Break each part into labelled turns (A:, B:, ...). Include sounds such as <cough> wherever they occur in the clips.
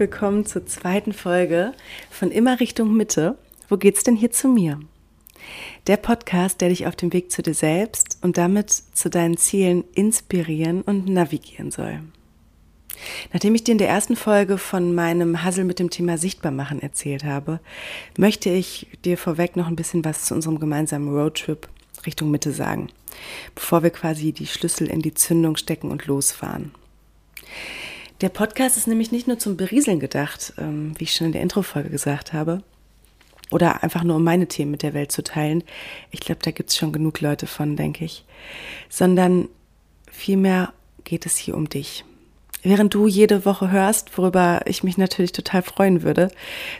A: Willkommen zur zweiten Folge von Immer Richtung Mitte. Wo geht's denn hier zu mir? Der Podcast, der dich auf dem Weg zu dir selbst und damit zu deinen Zielen inspirieren und navigieren soll. Nachdem ich dir in der ersten Folge von meinem Hassel mit dem Thema Sichtbarmachen erzählt habe, möchte ich dir vorweg noch ein bisschen was zu unserem gemeinsamen Roadtrip Richtung Mitte sagen, bevor wir quasi die Schlüssel in die Zündung stecken und losfahren. Der Podcast ist nämlich nicht nur zum Berieseln gedacht, ähm, wie ich schon in der Introfolge gesagt habe, oder einfach nur um meine Themen mit der Welt zu teilen. Ich glaube, da gibt es schon genug Leute von, denke ich. Sondern vielmehr geht es hier um dich. Während du jede Woche hörst, worüber ich mich natürlich total freuen würde,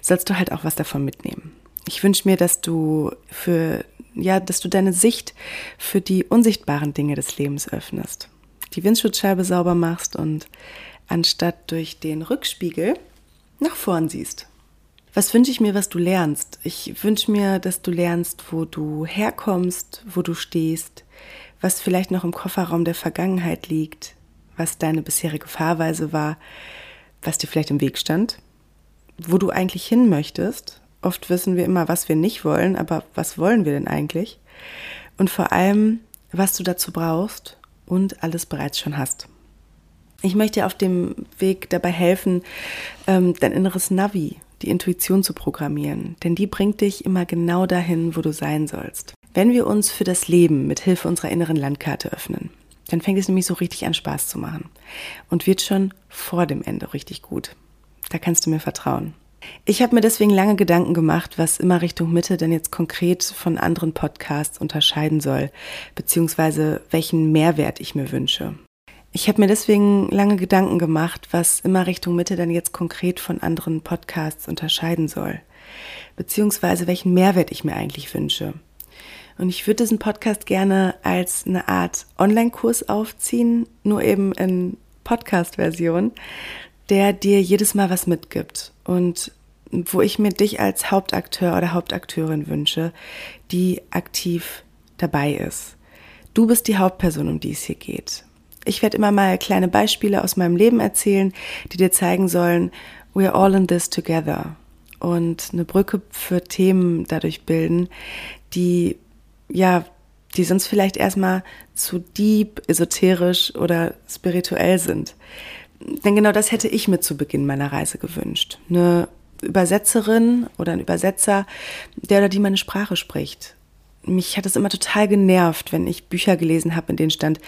A: sollst du halt auch was davon mitnehmen. Ich wünsche mir, dass du für, ja, dass du deine Sicht für die unsichtbaren Dinge des Lebens öffnest. Die Windschutzscheibe sauber machst und anstatt durch den Rückspiegel nach vorn siehst. Was wünsche ich mir, was du lernst? Ich wünsche mir, dass du lernst, wo du herkommst, wo du stehst, was vielleicht noch im Kofferraum der Vergangenheit liegt, was deine bisherige Fahrweise war, was dir vielleicht im Weg stand, wo du eigentlich hin möchtest. Oft wissen wir immer, was wir nicht wollen, aber was wollen wir denn eigentlich? Und vor allem, was du dazu brauchst und alles bereits schon hast. Ich möchte auf dem Weg dabei helfen, ähm, dein inneres Navi, die Intuition zu programmieren, denn die bringt dich immer genau dahin, wo du sein sollst. Wenn wir uns für das Leben mit Hilfe unserer inneren Landkarte öffnen, dann fängt es nämlich so richtig an Spaß zu machen und wird schon vor dem Ende richtig gut. Da kannst du mir vertrauen. Ich habe mir deswegen lange Gedanken gemacht, was immer Richtung Mitte denn jetzt konkret von anderen Podcasts unterscheiden soll, beziehungsweise welchen Mehrwert ich mir wünsche. Ich habe mir deswegen lange Gedanken gemacht, was immer Richtung Mitte dann jetzt konkret von anderen Podcasts unterscheiden soll, beziehungsweise welchen Mehrwert ich mir eigentlich wünsche. Und ich würde diesen Podcast gerne als eine Art Online-Kurs aufziehen, nur eben in Podcast-Version, der dir jedes Mal was mitgibt und wo ich mir dich als Hauptakteur oder Hauptakteurin wünsche, die aktiv dabei ist. Du bist die Hauptperson, um die es hier geht. Ich werde immer mal kleine Beispiele aus meinem Leben erzählen, die dir zeigen sollen, we're all in this together. Und eine Brücke für Themen dadurch bilden, die, ja, die sonst vielleicht erstmal zu deep, esoterisch oder spirituell sind. Denn genau das hätte ich mir zu Beginn meiner Reise gewünscht. Eine Übersetzerin oder ein Übersetzer, der oder die meine Sprache spricht mich hat es immer total genervt, wenn ich Bücher gelesen habe, in denen stand,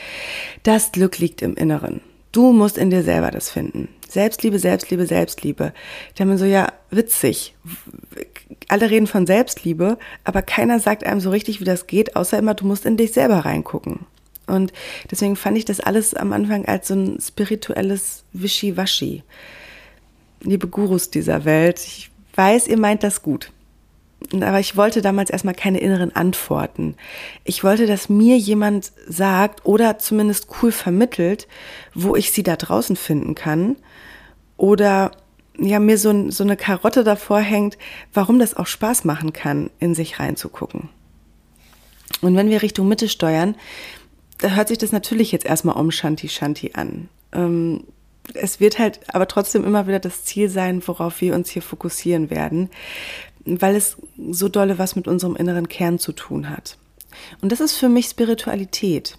A: das Glück liegt im Inneren. Du musst in dir selber das finden. Selbstliebe, Selbstliebe, Selbstliebe. Da wir so, ja, witzig. Alle reden von Selbstliebe, aber keiner sagt einem so richtig, wie das geht, außer immer, du musst in dich selber reingucken. Und deswegen fand ich das alles am Anfang als so ein spirituelles Wischiwaschi. Liebe Gurus dieser Welt, ich weiß, ihr meint das gut aber ich wollte damals erstmal keine inneren Antworten. Ich wollte, dass mir jemand sagt oder zumindest cool vermittelt, wo ich sie da draußen finden kann. Oder ja, mir so, so eine Karotte davor hängt, warum das auch Spaß machen kann, in sich reinzugucken. Und wenn wir Richtung Mitte steuern, da hört sich das natürlich jetzt erstmal um Shanti Shanti an. Ähm, es wird halt aber trotzdem immer wieder das Ziel sein, worauf wir uns hier fokussieren werden weil es so dolle was mit unserem inneren Kern zu tun hat. Und das ist für mich Spiritualität.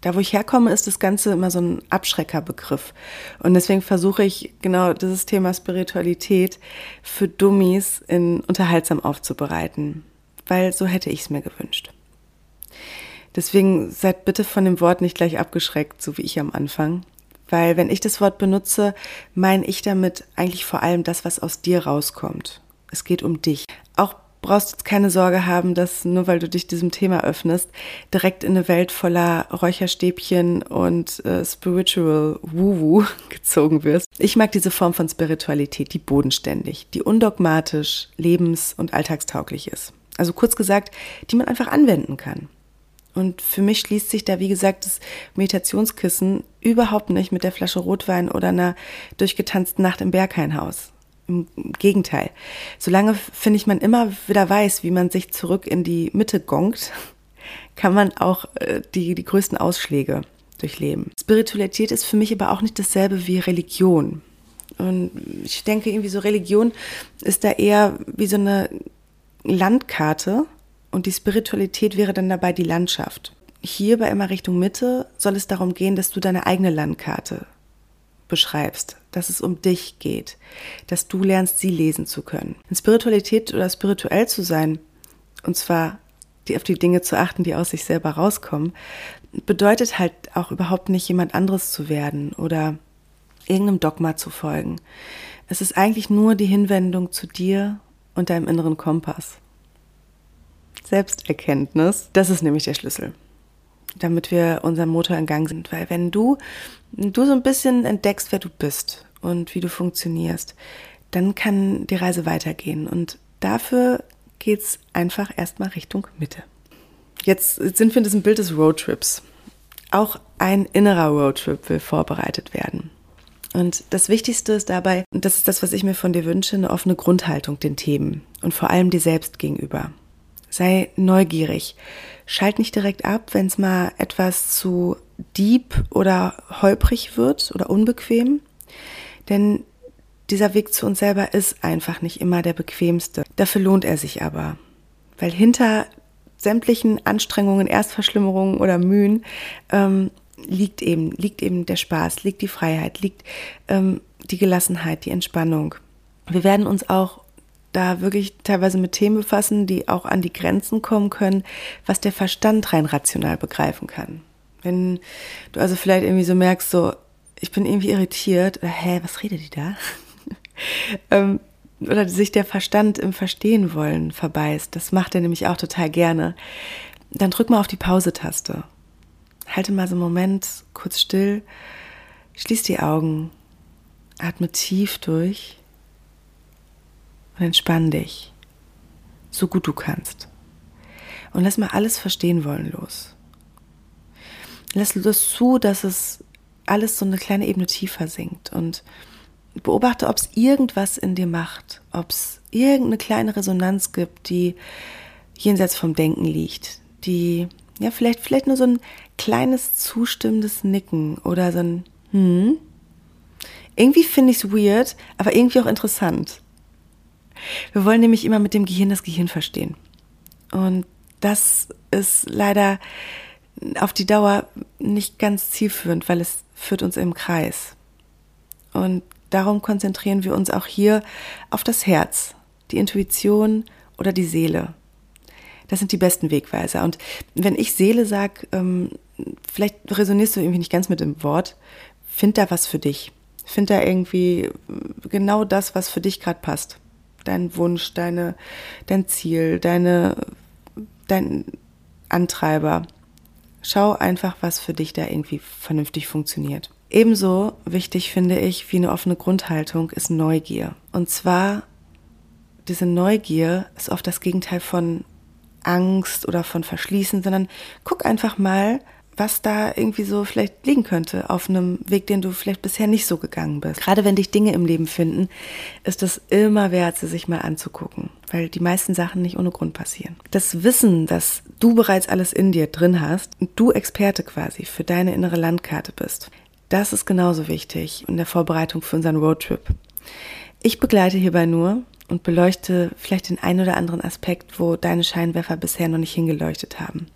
A: Da, wo ich herkomme, ist das Ganze immer so ein Abschreckerbegriff. Und deswegen versuche ich genau dieses Thema Spiritualität für Dummies in unterhaltsam aufzubereiten. Weil so hätte ich es mir gewünscht. Deswegen seid bitte von dem Wort nicht gleich abgeschreckt, so wie ich am Anfang. Weil wenn ich das Wort benutze, meine ich damit eigentlich vor allem das, was aus dir rauskommt. Es geht um dich. Auch brauchst du keine Sorge haben, dass nur weil du dich diesem Thema öffnest, direkt in eine Welt voller Räucherstäbchen und äh, Spiritual Woo-Woo <laughs> gezogen wirst. Ich mag diese Form von Spiritualität, die bodenständig, die undogmatisch, lebens- und alltagstauglich ist. Also kurz gesagt, die man einfach anwenden kann. Und für mich schließt sich da, wie gesagt, das Meditationskissen überhaupt nicht mit der Flasche Rotwein oder einer durchgetanzten Nacht im Berghainhaus. Im Gegenteil. Solange, finde ich, man immer wieder weiß, wie man sich zurück in die Mitte gongt, <laughs> kann man auch äh, die, die größten Ausschläge durchleben. Spiritualität ist für mich aber auch nicht dasselbe wie Religion. Und ich denke, irgendwie so Religion ist da eher wie so eine Landkarte und die Spiritualität wäre dann dabei die Landschaft. Hier bei immer Richtung Mitte soll es darum gehen, dass du deine eigene Landkarte beschreibst, dass es um dich geht, dass du lernst, sie lesen zu können. In Spiritualität oder spirituell zu sein, und zwar die, auf die Dinge zu achten, die aus sich selber rauskommen, bedeutet halt auch überhaupt nicht jemand anderes zu werden oder irgendeinem Dogma zu folgen. Es ist eigentlich nur die Hinwendung zu dir und deinem inneren Kompass. Selbsterkenntnis, das ist nämlich der Schlüssel, damit wir unserem Motor in Gang sind. Weil wenn du, du so ein bisschen entdeckst, wer du bist und wie du funktionierst, dann kann die Reise weitergehen. Und dafür geht es einfach erstmal Richtung Mitte. Jetzt sind wir in diesem Bild des Roadtrips. Auch ein innerer Roadtrip will vorbereitet werden. Und das Wichtigste ist dabei, und das ist das, was ich mir von dir wünsche, eine offene Grundhaltung den Themen und vor allem dir selbst gegenüber. Sei neugierig. Schalt nicht direkt ab, wenn es mal etwas zu deep oder holprig wird oder unbequem. Denn dieser Weg zu uns selber ist einfach nicht immer der bequemste. Dafür lohnt er sich aber. Weil hinter sämtlichen Anstrengungen, Erstverschlimmerungen oder Mühen ähm, liegt eben, liegt eben der Spaß, liegt die Freiheit, liegt ähm, die Gelassenheit, die Entspannung. Wir werden uns auch da wirklich teilweise mit Themen befassen, die auch an die Grenzen kommen können, was der Verstand rein rational begreifen kann. Wenn du also vielleicht irgendwie so merkst, so, ich bin irgendwie irritiert, oder hä, was redet die da? <laughs> ähm, oder sich der Verstand im Verstehen wollen verbeißt, das macht er nämlich auch total gerne, dann drück mal auf die Pause-Taste. Halte mal so einen Moment kurz still, schließ die Augen, atme tief durch und entspann dich, so gut du kannst. Und lass mal alles verstehen wollen los. Lass das zu, dass es alles so eine kleine Ebene tiefer sinkt und beobachte, ob es irgendwas in dir macht, ob es irgendeine kleine Resonanz gibt, die jenseits vom Denken liegt, die ja vielleicht vielleicht nur so ein kleines zustimmendes Nicken oder so ein hm. Irgendwie finde ich es weird, aber irgendwie auch interessant. Wir wollen nämlich immer mit dem Gehirn das Gehirn verstehen. Und das ist leider auf die Dauer nicht ganz zielführend, weil es führt uns im Kreis. Und darum konzentrieren wir uns auch hier auf das Herz, die Intuition oder die Seele. Das sind die besten Wegweiser. Und wenn ich Seele sage, ähm, vielleicht resonierst du irgendwie nicht ganz mit dem Wort, find da was für dich. Find da irgendwie genau das, was für dich gerade passt dein Wunsch, deine, dein Ziel, deine, dein Antreiber. Schau einfach, was für dich da irgendwie vernünftig funktioniert. Ebenso wichtig finde ich wie eine offene Grundhaltung ist Neugier. Und zwar, diese Neugier ist oft das Gegenteil von Angst oder von Verschließen, sondern guck einfach mal, was da irgendwie so vielleicht liegen könnte auf einem Weg, den du vielleicht bisher nicht so gegangen bist. Gerade wenn dich Dinge im Leben finden, ist es immer wert, sie sich mal anzugucken, weil die meisten Sachen nicht ohne Grund passieren. Das Wissen, dass du bereits alles in dir drin hast und du Experte quasi für deine innere Landkarte bist, das ist genauso wichtig in der Vorbereitung für unseren Roadtrip. Ich begleite hierbei nur und beleuchte vielleicht den einen oder anderen Aspekt, wo deine Scheinwerfer bisher noch nicht hingeleuchtet haben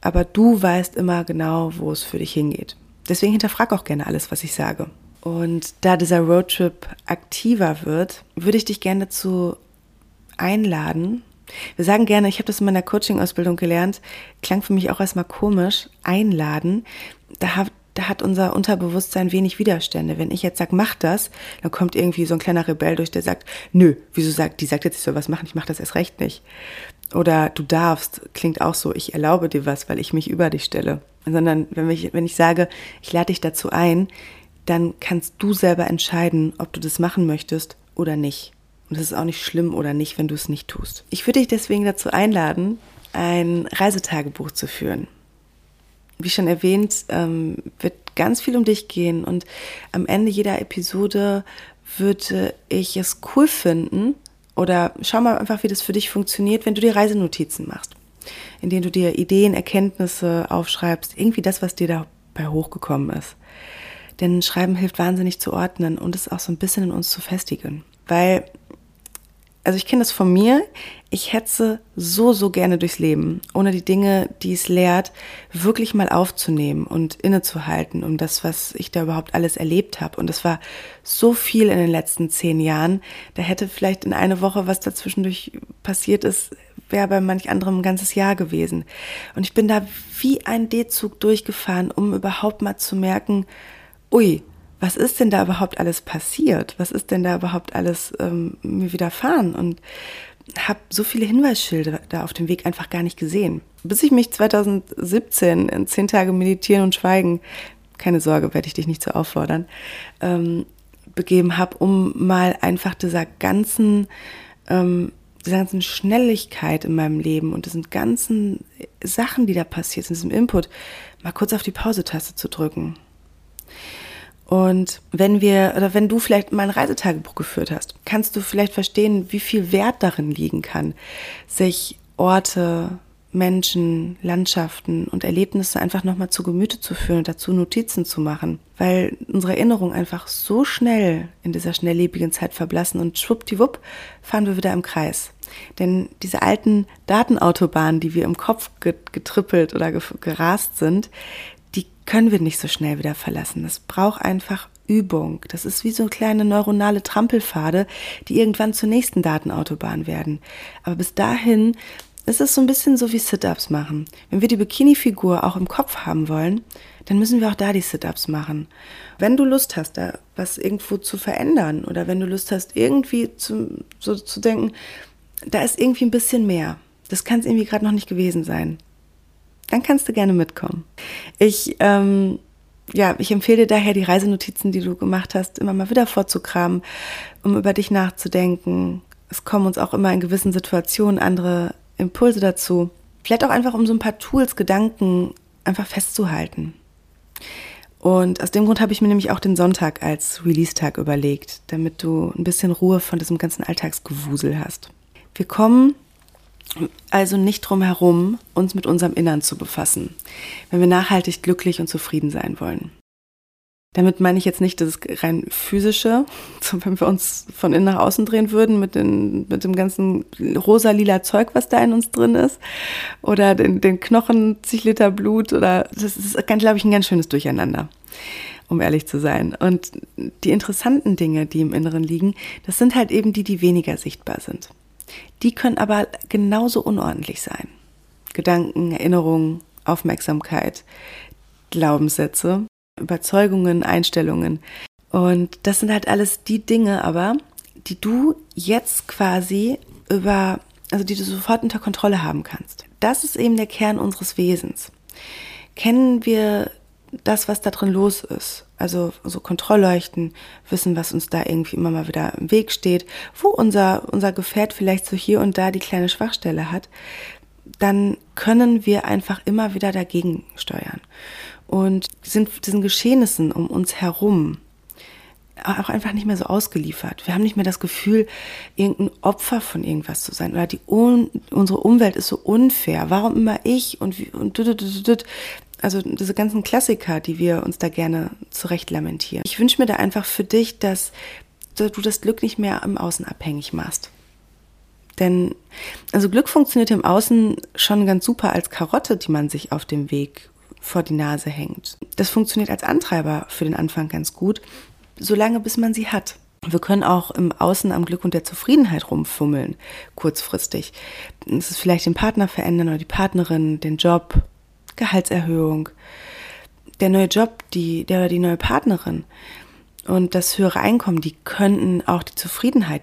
A: aber du weißt immer genau, wo es für dich hingeht. Deswegen hinterfrag auch gerne alles, was ich sage. Und da dieser Roadtrip aktiver wird, würde ich dich gerne dazu einladen. Wir sagen gerne, ich habe das in meiner Coaching-Ausbildung gelernt, klang für mich auch erstmal komisch, einladen. Da hat, da hat unser Unterbewusstsein wenig Widerstände. Wenn ich jetzt sage, mach das, dann kommt irgendwie so ein kleiner Rebell durch, der sagt, nö, wieso sagt, die sagt jetzt, ich soll was machen, ich mache das erst recht nicht. Oder du darfst, klingt auch so, ich erlaube dir was, weil ich mich über dich stelle. Sondern wenn ich, wenn ich sage, ich lade dich dazu ein, dann kannst du selber entscheiden, ob du das machen möchtest oder nicht. Und es ist auch nicht schlimm oder nicht, wenn du es nicht tust. Ich würde dich deswegen dazu einladen, ein Reisetagebuch zu führen. Wie schon erwähnt, ähm, wird ganz viel um dich gehen und am Ende jeder Episode würde ich es cool finden, oder schau mal einfach, wie das für dich funktioniert, wenn du dir Reisenotizen machst, in denen du dir Ideen, Erkenntnisse aufschreibst, irgendwie das, was dir dabei hochgekommen ist. Denn Schreiben hilft wahnsinnig zu ordnen und es auch so ein bisschen in uns zu festigen. Weil also ich kenne das von mir, ich hetze so, so gerne durchs Leben, ohne die Dinge, die es lehrt, wirklich mal aufzunehmen und innezuhalten, um das, was ich da überhaupt alles erlebt habe. Und es war so viel in den letzten zehn Jahren, da hätte vielleicht in eine Woche, was dazwischendurch passiert ist, wäre bei manch anderem ein ganzes Jahr gewesen. Und ich bin da wie ein D-Zug durchgefahren, um überhaupt mal zu merken, ui, was ist denn da überhaupt alles passiert? Was ist denn da überhaupt alles ähm, mir widerfahren? Und habe so viele Hinweisschilder da auf dem Weg einfach gar nicht gesehen. Bis ich mich 2017 in zehn Tage Meditieren und Schweigen, keine Sorge, werde ich dich nicht so auffordern, ähm, begeben habe, um mal einfach dieser ganzen, ähm, dieser ganzen Schnelligkeit in meinem Leben und diesen ganzen Sachen, die da passiert sind, diesem Input, mal kurz auf die Pause-Taste zu drücken und wenn wir, oder wenn du vielleicht mal ein Reisetagebuch geführt hast, kannst du vielleicht verstehen, wie viel Wert darin liegen kann, sich Orte, Menschen, Landschaften und Erlebnisse einfach nochmal zu Gemüte zu führen und dazu Notizen zu machen, weil unsere Erinnerungen einfach so schnell in dieser schnelllebigen Zeit verblassen und schwuppdiwupp fahren wir wieder im Kreis. Denn diese alten Datenautobahnen, die wir im Kopf getrippelt oder gerast sind, können wir nicht so schnell wieder verlassen. Das braucht einfach Übung. Das ist wie so kleine neuronale Trampelpfade, die irgendwann zur nächsten Datenautobahn werden. Aber bis dahin ist es so ein bisschen so wie Sit-ups machen. Wenn wir die Bikini-Figur auch im Kopf haben wollen, dann müssen wir auch da die Sit-ups machen. Wenn du Lust hast, da was irgendwo zu verändern oder wenn du Lust hast, irgendwie zu, so zu denken, da ist irgendwie ein bisschen mehr. Das kann es irgendwie gerade noch nicht gewesen sein dann kannst du gerne mitkommen. Ich, ähm, ja, ich empfehle daher die Reisenotizen, die du gemacht hast, immer mal wieder vorzukramen, um über dich nachzudenken. Es kommen uns auch immer in gewissen Situationen andere Impulse dazu. Vielleicht auch einfach, um so ein paar Tools, Gedanken einfach festzuhalten. Und aus dem Grund habe ich mir nämlich auch den Sonntag als Release-Tag überlegt, damit du ein bisschen Ruhe von diesem ganzen Alltagsgewusel hast. Wir kommen also nicht drum herum, uns mit unserem Innern zu befassen, wenn wir nachhaltig glücklich und zufrieden sein wollen. Damit meine ich jetzt nicht das rein physische, <laughs> so wenn wir uns von innen nach außen drehen würden mit, den, mit dem ganzen rosa-lila Zeug, was da in uns drin ist, oder den, den Knochen, zig Liter Blut, oder das ist, glaube ich, ein ganz schönes Durcheinander, um ehrlich zu sein. Und die interessanten Dinge, die im Inneren liegen, das sind halt eben die, die weniger sichtbar sind. Die können aber genauso unordentlich sein. Gedanken, Erinnerungen, Aufmerksamkeit, Glaubenssätze, Überzeugungen, Einstellungen. Und das sind halt alles die Dinge aber, die du jetzt quasi über, also die du sofort unter Kontrolle haben kannst. Das ist eben der Kern unseres Wesens. Kennen wir das, was da drin los ist. Also so Kontrollleuchten, wissen, was uns da irgendwie immer mal wieder im Weg steht, wo unser, unser Gefährt vielleicht so hier und da die kleine Schwachstelle hat, dann können wir einfach immer wieder dagegen steuern. Und sind diesen Geschehnissen um uns herum auch einfach nicht mehr so ausgeliefert. Wir haben nicht mehr das Gefühl, irgendein Opfer von irgendwas zu sein oder die unsere Umwelt ist so unfair. Warum immer ich und wie, und also diese ganzen Klassiker, die wir uns da gerne zurecht lamentieren. Ich wünsche mir da einfach für dich, dass du das Glück nicht mehr im Außen abhängig machst. Denn also Glück funktioniert im Außen schon ganz super als Karotte, die man sich auf dem Weg vor die Nase hängt. Das funktioniert als Antreiber für den Anfang ganz gut, solange bis man sie hat. Wir können auch im Außen am Glück und der Zufriedenheit rumfummeln, kurzfristig. Es ist vielleicht den Partner verändern oder die Partnerin, den Job, Gehaltserhöhung, der neue Job, die, der oder die neue Partnerin und das höhere Einkommen, die könnten auch die Zufriedenheit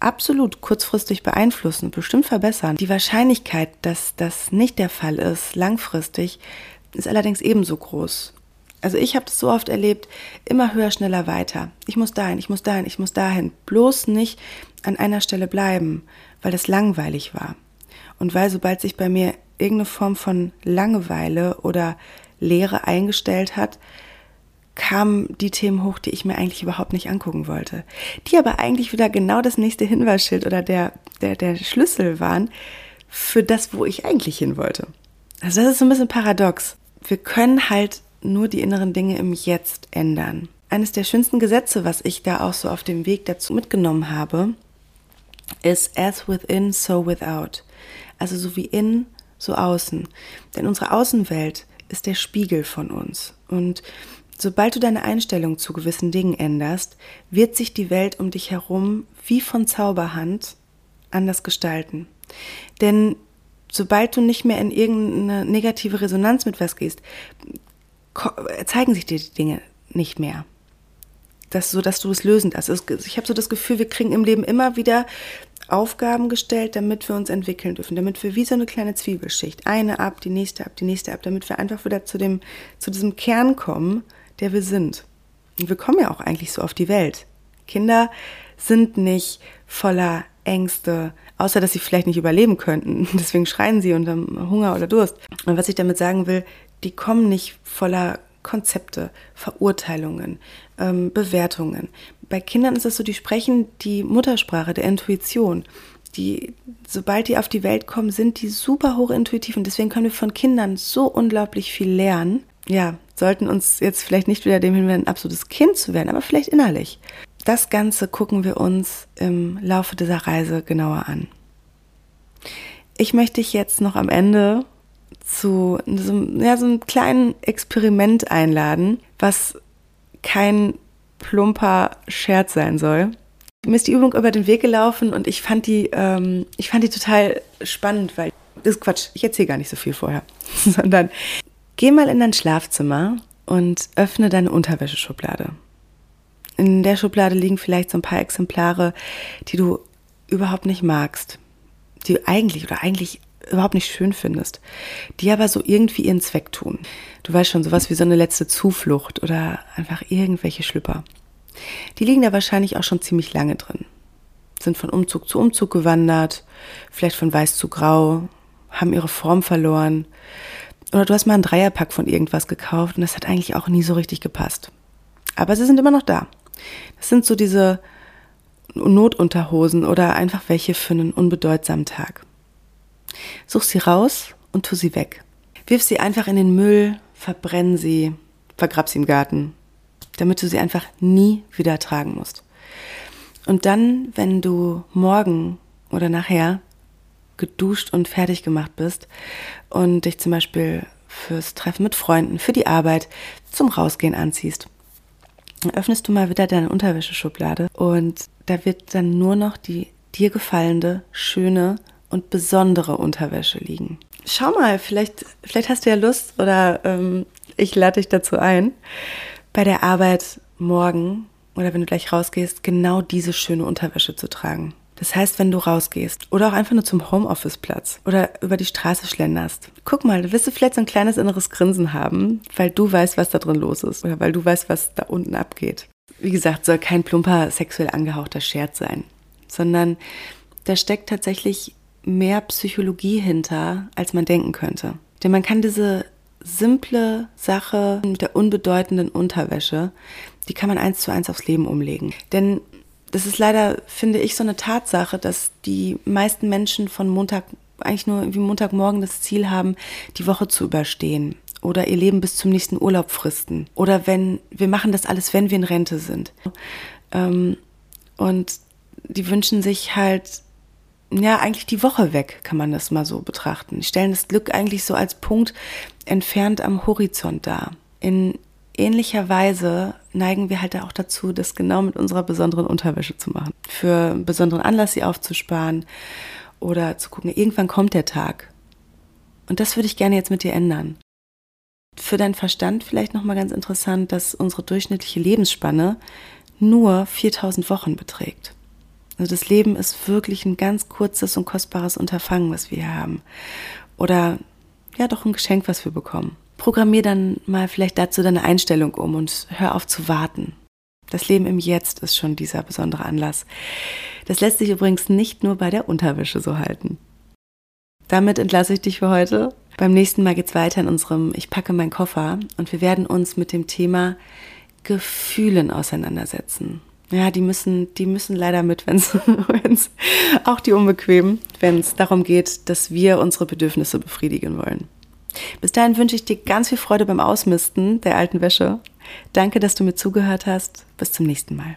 A: absolut kurzfristig beeinflussen bestimmt verbessern. Die Wahrscheinlichkeit, dass das nicht der Fall ist, langfristig, ist allerdings ebenso groß. Also ich habe das so oft erlebt, immer höher, schneller, weiter. Ich muss dahin, ich muss dahin, ich muss dahin. Bloß nicht an einer Stelle bleiben, weil das langweilig war. Und weil sobald sich bei mir irgendeine Form von Langeweile oder Leere eingestellt hat, kamen die Themen hoch, die ich mir eigentlich überhaupt nicht angucken wollte. Die aber eigentlich wieder genau das nächste Hinweisschild oder der, der, der Schlüssel waren für das, wo ich eigentlich hin wollte. Also das ist so ein bisschen paradox. Wir können halt nur die inneren Dinge im Jetzt ändern. Eines der schönsten Gesetze, was ich da auch so auf dem Weg dazu mitgenommen habe, ist as within, so without. Also so wie in, so außen. Denn unsere Außenwelt ist der Spiegel von uns. Und sobald du deine Einstellung zu gewissen Dingen änderst, wird sich die Welt um dich herum wie von Zauberhand anders gestalten. Denn sobald du nicht mehr in irgendeine negative Resonanz mit was gehst, zeigen sich dir die Dinge nicht mehr. Das so, dass du es lösen darfst. Ich habe so das Gefühl, wir kriegen im Leben immer wieder Aufgaben gestellt, damit wir uns entwickeln dürfen, damit wir wie so eine kleine Zwiebelschicht, eine ab, die nächste ab, die nächste ab, damit wir einfach wieder zu dem, zu diesem Kern kommen, der wir sind. Und wir kommen ja auch eigentlich so auf die Welt. Kinder sind nicht voller Ängste, außer dass sie vielleicht nicht überleben könnten. <laughs> Deswegen schreien sie unter Hunger oder Durst. Und was ich damit sagen will, die kommen nicht voller Konzepte, Verurteilungen, ähm, Bewertungen. Bei Kindern ist es so, die sprechen die Muttersprache der Intuition. Die, sobald die auf die Welt kommen, sind die super hochintuitiv und deswegen können wir von Kindern so unglaublich viel lernen. Ja, sollten uns jetzt vielleicht nicht wieder dem hinwenden, ein absolutes Kind zu werden, aber vielleicht innerlich. Das Ganze gucken wir uns im Laufe dieser Reise genauer an. Ich möchte dich jetzt noch am Ende zu so, ja, so einem kleinen Experiment einladen, was kein plumper Scherz sein soll. Mir ist die Übung über den Weg gelaufen und ich fand die, ähm, ich fand die total spannend, weil das ist Quatsch, ich erzähle gar nicht so viel vorher, <laughs> sondern geh mal in dein Schlafzimmer und öffne deine Unterwäscheschublade. In der Schublade liegen vielleicht so ein paar Exemplare, die du überhaupt nicht magst, die eigentlich oder eigentlich überhaupt nicht schön findest, die aber so irgendwie ihren Zweck tun. Du weißt schon, sowas wie so eine letzte Zuflucht oder einfach irgendwelche Schlüpper. Die liegen da wahrscheinlich auch schon ziemlich lange drin. Sind von Umzug zu Umzug gewandert, vielleicht von weiß zu grau, haben ihre Form verloren. Oder du hast mal einen Dreierpack von irgendwas gekauft und das hat eigentlich auch nie so richtig gepasst. Aber sie sind immer noch da. Das sind so diese Notunterhosen oder einfach welche für einen unbedeutsamen Tag. Such sie raus und tu sie weg. Wirf sie einfach in den Müll, verbrenn sie, vergrab sie im Garten, damit du sie einfach nie wieder tragen musst. Und dann, wenn du morgen oder nachher geduscht und fertig gemacht bist und dich zum Beispiel fürs Treffen mit Freunden, für die Arbeit, zum Rausgehen anziehst, dann öffnest du mal wieder deine Unterwäscheschublade und da wird dann nur noch die dir gefallende, schöne und besondere Unterwäsche liegen. Schau mal, vielleicht, vielleicht hast du ja Lust oder ähm, ich lade dich dazu ein, bei der Arbeit morgen oder wenn du gleich rausgehst, genau diese schöne Unterwäsche zu tragen. Das heißt, wenn du rausgehst oder auch einfach nur zum Homeoffice-Platz oder über die Straße schlenderst, guck mal, du wirst du vielleicht so ein kleines inneres Grinsen haben, weil du weißt, was da drin los ist oder weil du weißt, was da unten abgeht. Wie gesagt, soll kein plumper sexuell angehauchter Scherz sein, sondern da steckt tatsächlich mehr Psychologie hinter, als man denken könnte. Denn man kann diese simple Sache mit der unbedeutenden Unterwäsche, die kann man eins zu eins aufs Leben umlegen. Denn das ist leider, finde ich, so eine Tatsache, dass die meisten Menschen von Montag, eigentlich nur wie Montagmorgen das Ziel haben, die Woche zu überstehen oder ihr Leben bis zum nächsten Urlaub fristen. Oder wenn, wir machen das alles, wenn wir in Rente sind. Ähm, und die wünschen sich halt ja, eigentlich die Woche weg, kann man das mal so betrachten. Stellen das Glück eigentlich so als Punkt entfernt am Horizont dar. In ähnlicher Weise neigen wir halt auch dazu, das genau mit unserer besonderen Unterwäsche zu machen. Für einen besonderen Anlass sie aufzusparen oder zu gucken, irgendwann kommt der Tag. Und das würde ich gerne jetzt mit dir ändern. Für deinen Verstand vielleicht nochmal ganz interessant, dass unsere durchschnittliche Lebensspanne nur 4000 Wochen beträgt. Also das Leben ist wirklich ein ganz kurzes und kostbares Unterfangen, was wir haben. Oder ja, doch ein Geschenk, was wir bekommen. Programmier dann mal vielleicht dazu deine Einstellung um und hör auf zu warten. Das Leben im Jetzt ist schon dieser besondere Anlass. Das lässt sich übrigens nicht nur bei der Unterwäsche so halten. Damit entlasse ich dich für heute. Beim nächsten Mal geht's weiter in unserem Ich packe meinen Koffer und wir werden uns mit dem Thema Gefühlen auseinandersetzen ja, die müssen, die müssen leider mit, wenn es <laughs> auch die Unbequemen, wenn es darum geht, dass wir unsere Bedürfnisse befriedigen wollen. Bis dahin wünsche ich dir ganz viel Freude beim Ausmisten der alten Wäsche. Danke, dass du mir zugehört hast. Bis zum nächsten Mal.